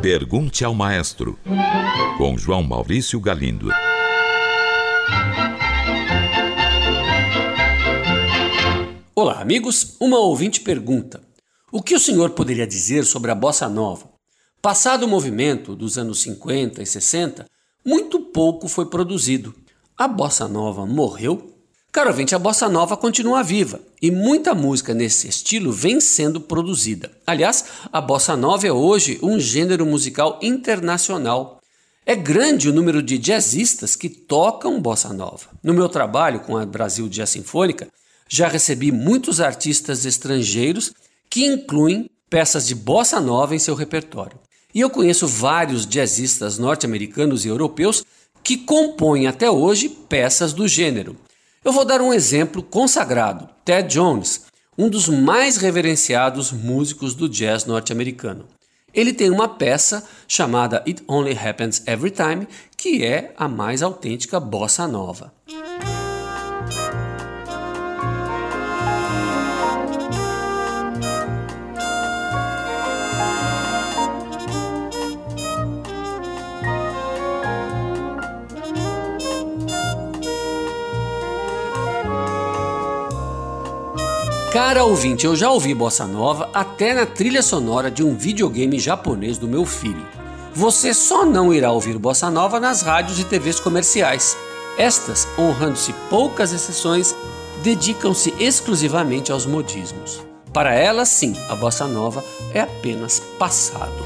Pergunte ao Maestro, com João Maurício Galindo. Olá, amigos. Uma ouvinte pergunta: O que o senhor poderia dizer sobre a bossa nova? Passado o movimento dos anos 50 e 60, muito pouco foi produzido. A bossa nova morreu? Caro ouvinte, a bossa nova continua viva e muita música nesse estilo vem sendo produzida. Aliás, a bossa nova é hoje um gênero musical internacional. É grande o número de jazzistas que tocam bossa nova. No meu trabalho com a Brasil Jazz Sinfônica, já recebi muitos artistas estrangeiros que incluem peças de bossa nova em seu repertório. E eu conheço vários jazzistas norte-americanos e europeus que compõem até hoje peças do gênero. Eu vou dar um exemplo consagrado: Ted Jones, um dos mais reverenciados músicos do jazz norte-americano. Ele tem uma peça chamada It Only Happens Every Time, que é a mais autêntica bossa nova. Cara ouvinte, eu já ouvi bossa nova até na trilha sonora de um videogame japonês do meu filho. Você só não irá ouvir bossa nova nas rádios e TVs comerciais. Estas, honrando-se poucas exceções, dedicam-se exclusivamente aos modismos. Para elas, sim, a bossa nova é apenas passado.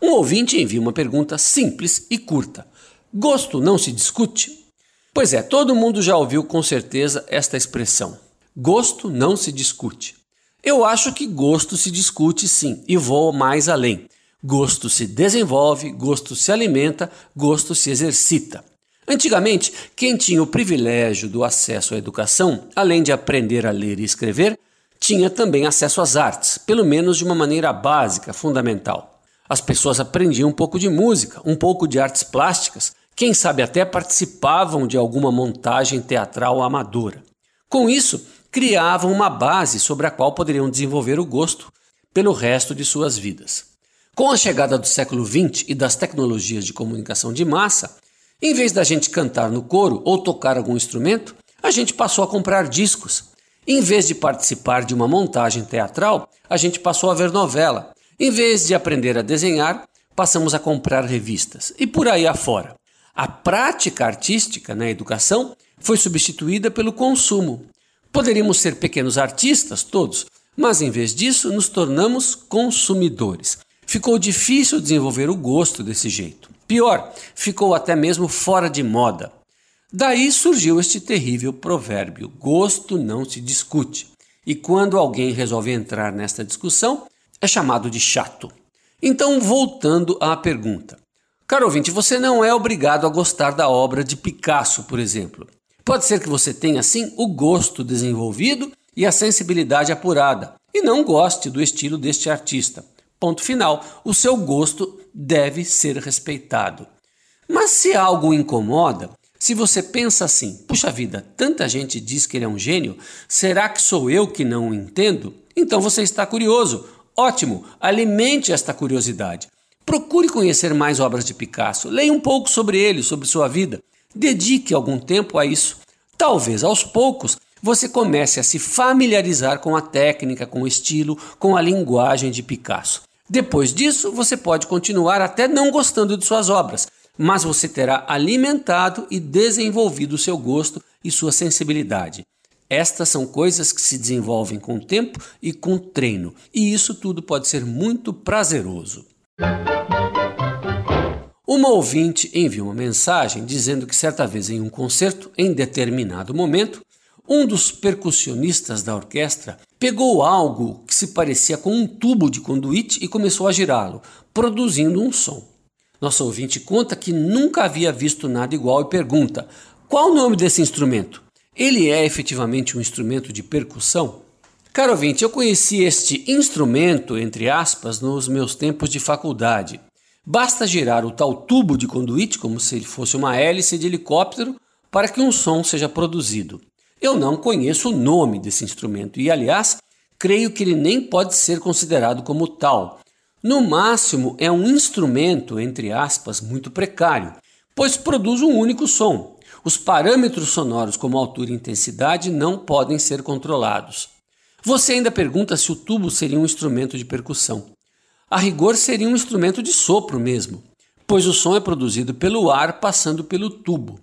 Um ouvinte envia uma pergunta simples e curta: Gosto não se discute? Pois é, todo mundo já ouviu com certeza esta expressão. Gosto não se discute. Eu acho que gosto se discute sim, e vou mais além. Gosto se desenvolve, gosto se alimenta, gosto se exercita. Antigamente, quem tinha o privilégio do acesso à educação, além de aprender a ler e escrever, tinha também acesso às artes, pelo menos de uma maneira básica, fundamental. As pessoas aprendiam um pouco de música, um pouco de artes plásticas, quem sabe até participavam de alguma montagem teatral amadora. Com isso, criavam uma base sobre a qual poderiam desenvolver o gosto pelo resto de suas vidas. Com a chegada do século XX e das tecnologias de comunicação de massa, em vez da gente cantar no coro ou tocar algum instrumento, a gente passou a comprar discos. Em vez de participar de uma montagem teatral, a gente passou a ver novela. Em vez de aprender a desenhar, passamos a comprar revistas. E por aí afora. A prática artística na educação foi substituída pelo consumo. Poderíamos ser pequenos artistas, todos, mas em vez disso nos tornamos consumidores. Ficou difícil desenvolver o gosto desse jeito. Pior, ficou até mesmo fora de moda. Daí surgiu este terrível provérbio: gosto não se discute. E quando alguém resolve entrar nesta discussão, é chamado de chato. Então, voltando à pergunta: Caro ouvinte, você não é obrigado a gostar da obra de Picasso, por exemplo. Pode ser que você tenha, sim, o gosto desenvolvido e a sensibilidade apurada, e não goste do estilo deste artista. Ponto final. O seu gosto deve ser respeitado. Mas se algo incomoda, se você pensa assim, puxa vida, tanta gente diz que ele é um gênio, será que sou eu que não o entendo? Então você está curioso. Ótimo, alimente esta curiosidade. Procure conhecer mais obras de Picasso, leia um pouco sobre ele, sobre sua vida. Dedique algum tempo a isso. Talvez aos poucos você comece a se familiarizar com a técnica, com o estilo, com a linguagem de Picasso. Depois disso, você pode continuar até não gostando de suas obras, mas você terá alimentado e desenvolvido seu gosto e sua sensibilidade. Estas são coisas que se desenvolvem com o tempo e com treino, e isso tudo pode ser muito prazeroso. Uma ouvinte enviou uma mensagem dizendo que certa vez em um concerto, em determinado momento, um dos percussionistas da orquestra pegou algo que se parecia com um tubo de conduíte e começou a girá-lo, produzindo um som. Nossa ouvinte conta que nunca havia visto nada igual e pergunta: qual o nome desse instrumento? Ele é efetivamente um instrumento de percussão? Caro ouvinte, eu conheci este instrumento, entre aspas, nos meus tempos de faculdade. Basta girar o tal tubo de conduíte como se ele fosse uma hélice de helicóptero para que um som seja produzido. Eu não conheço o nome desse instrumento e, aliás, creio que ele nem pode ser considerado como tal. No máximo, é um instrumento, entre aspas, muito precário, pois produz um único som. Os parâmetros sonoros, como altura e intensidade, não podem ser controlados. Você ainda pergunta se o tubo seria um instrumento de percussão. A rigor, seria um instrumento de sopro mesmo, pois o som é produzido pelo ar passando pelo tubo.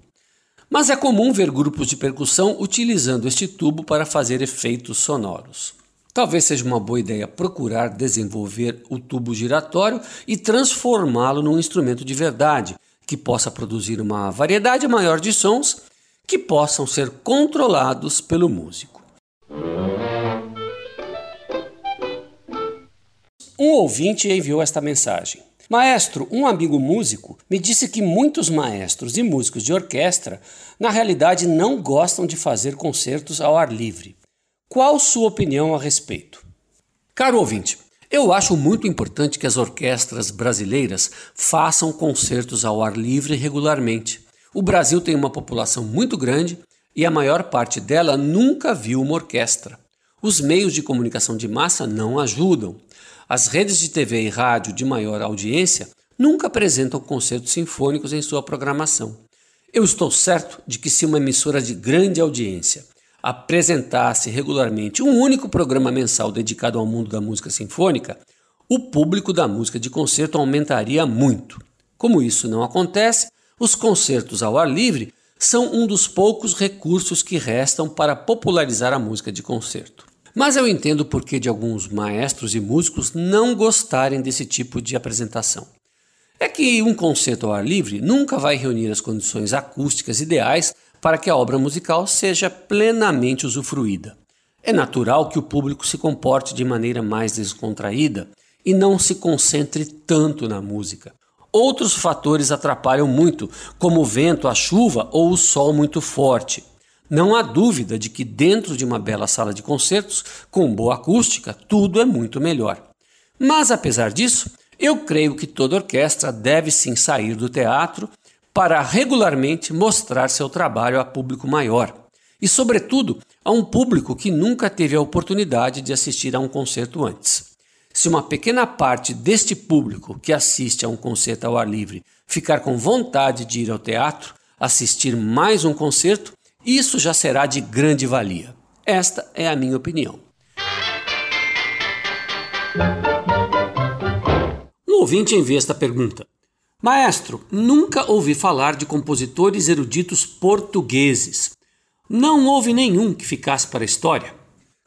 Mas é comum ver grupos de percussão utilizando este tubo para fazer efeitos sonoros. Talvez seja uma boa ideia procurar desenvolver o tubo giratório e transformá-lo num instrumento de verdade, que possa produzir uma variedade maior de sons que possam ser controlados pelo músico. Um ouvinte enviou esta mensagem. Maestro, um amigo músico me disse que muitos maestros e músicos de orquestra, na realidade, não gostam de fazer concertos ao ar livre. Qual sua opinião a respeito? Caro ouvinte, eu acho muito importante que as orquestras brasileiras façam concertos ao ar livre regularmente. O Brasil tem uma população muito grande e a maior parte dela nunca viu uma orquestra. Os meios de comunicação de massa não ajudam. As redes de TV e rádio de maior audiência nunca apresentam concertos sinfônicos em sua programação. Eu estou certo de que se uma emissora de grande audiência apresentasse regularmente um único programa mensal dedicado ao mundo da música sinfônica, o público da música de concerto aumentaria muito. Como isso não acontece, os concertos ao ar livre são um dos poucos recursos que restam para popularizar a música de concerto. Mas eu entendo o porquê de alguns maestros e músicos não gostarem desse tipo de apresentação. É que um concerto ao ar livre nunca vai reunir as condições acústicas ideais para que a obra musical seja plenamente usufruída. É natural que o público se comporte de maneira mais descontraída e não se concentre tanto na música. Outros fatores atrapalham muito, como o vento, a chuva ou o sol muito forte. Não há dúvida de que, dentro de uma bela sala de concertos, com boa acústica, tudo é muito melhor. Mas, apesar disso, eu creio que toda orquestra deve sim sair do teatro para regularmente mostrar seu trabalho a público maior e, sobretudo, a um público que nunca teve a oportunidade de assistir a um concerto antes. Se uma pequena parte deste público que assiste a um concerto ao ar livre ficar com vontade de ir ao teatro, assistir mais um concerto, isso já será de grande valia. Esta é a minha opinião. Um ouvinte envia esta pergunta. Maestro, nunca ouvi falar de compositores eruditos portugueses. Não houve nenhum que ficasse para a história?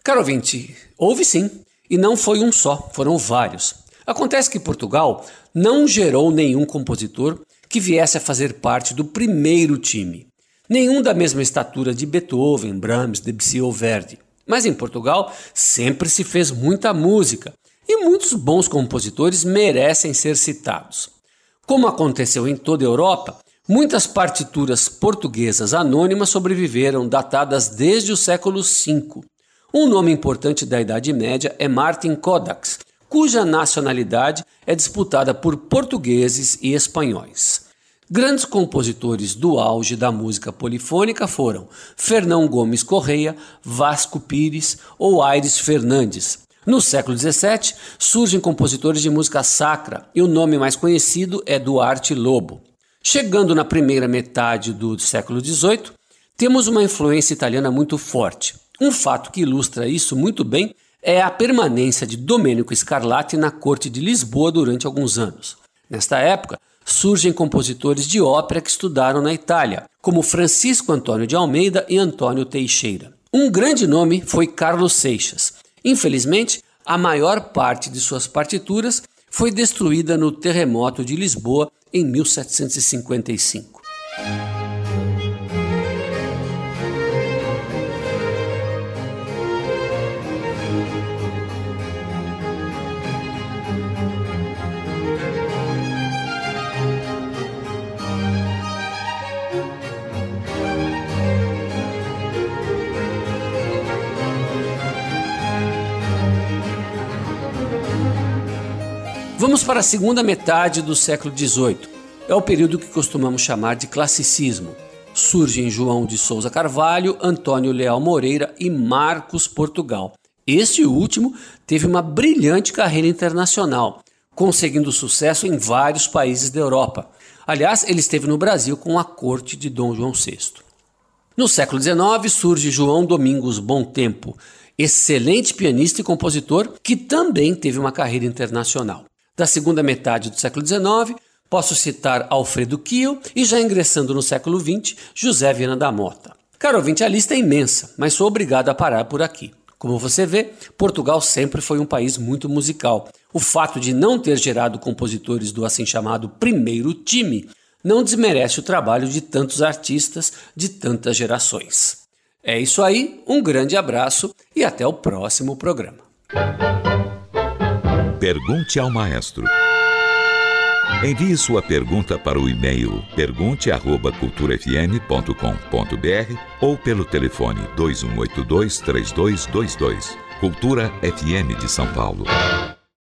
Caro ouvinte, houve sim, e não foi um só, foram vários. Acontece que Portugal não gerou nenhum compositor que viesse a fazer parte do primeiro time. Nenhum da mesma estatura de Beethoven, Brahms, Debussy ou Verdi. Mas em Portugal sempre se fez muita música e muitos bons compositores merecem ser citados. Como aconteceu em toda a Europa, muitas partituras portuguesas anônimas sobreviveram, datadas desde o século V. Um nome importante da Idade Média é Martin Kodaks, cuja nacionalidade é disputada por portugueses e espanhóis. Grandes compositores do auge da música polifônica foram Fernão Gomes Correia, Vasco Pires ou Aires Fernandes, no século XVII, surgem compositores de música sacra e o nome mais conhecido é Duarte Lobo. Chegando na primeira metade do século XVIII, temos uma influência italiana muito forte. Um fato que ilustra isso muito bem é a permanência de Domenico Scarlatti na corte de Lisboa durante alguns anos. Nesta época, surgem compositores de ópera que estudaram na Itália, como Francisco Antônio de Almeida e Antônio Teixeira. Um grande nome foi Carlos Seixas, Infelizmente, a maior parte de suas partituras foi destruída no terremoto de Lisboa em 1755. Vamos para a segunda metade do século XVIII. É o período que costumamos chamar de classicismo. Surgem João de Souza Carvalho, Antônio Leal Moreira e Marcos Portugal. Este último teve uma brilhante carreira internacional, conseguindo sucesso em vários países da Europa. Aliás, ele esteve no Brasil com a corte de Dom João VI. No século XIX surge João Domingos Bom Tempo, excelente pianista e compositor que também teve uma carreira internacional. Da segunda metade do século XIX, posso citar Alfredo Kiel e já ingressando no século XX, José Viana da Mota. Caro ouvinte, a lista é imensa, mas sou obrigado a parar por aqui. Como você vê, Portugal sempre foi um país muito musical. O fato de não ter gerado compositores do assim chamado primeiro time não desmerece o trabalho de tantos artistas de tantas gerações. É isso aí, um grande abraço e até o próximo programa. Pergunte ao maestro. Envie sua pergunta para o e-mail pergunte@culturafm.com.br ou pelo telefone 2182 3222. Cultura FM de São Paulo.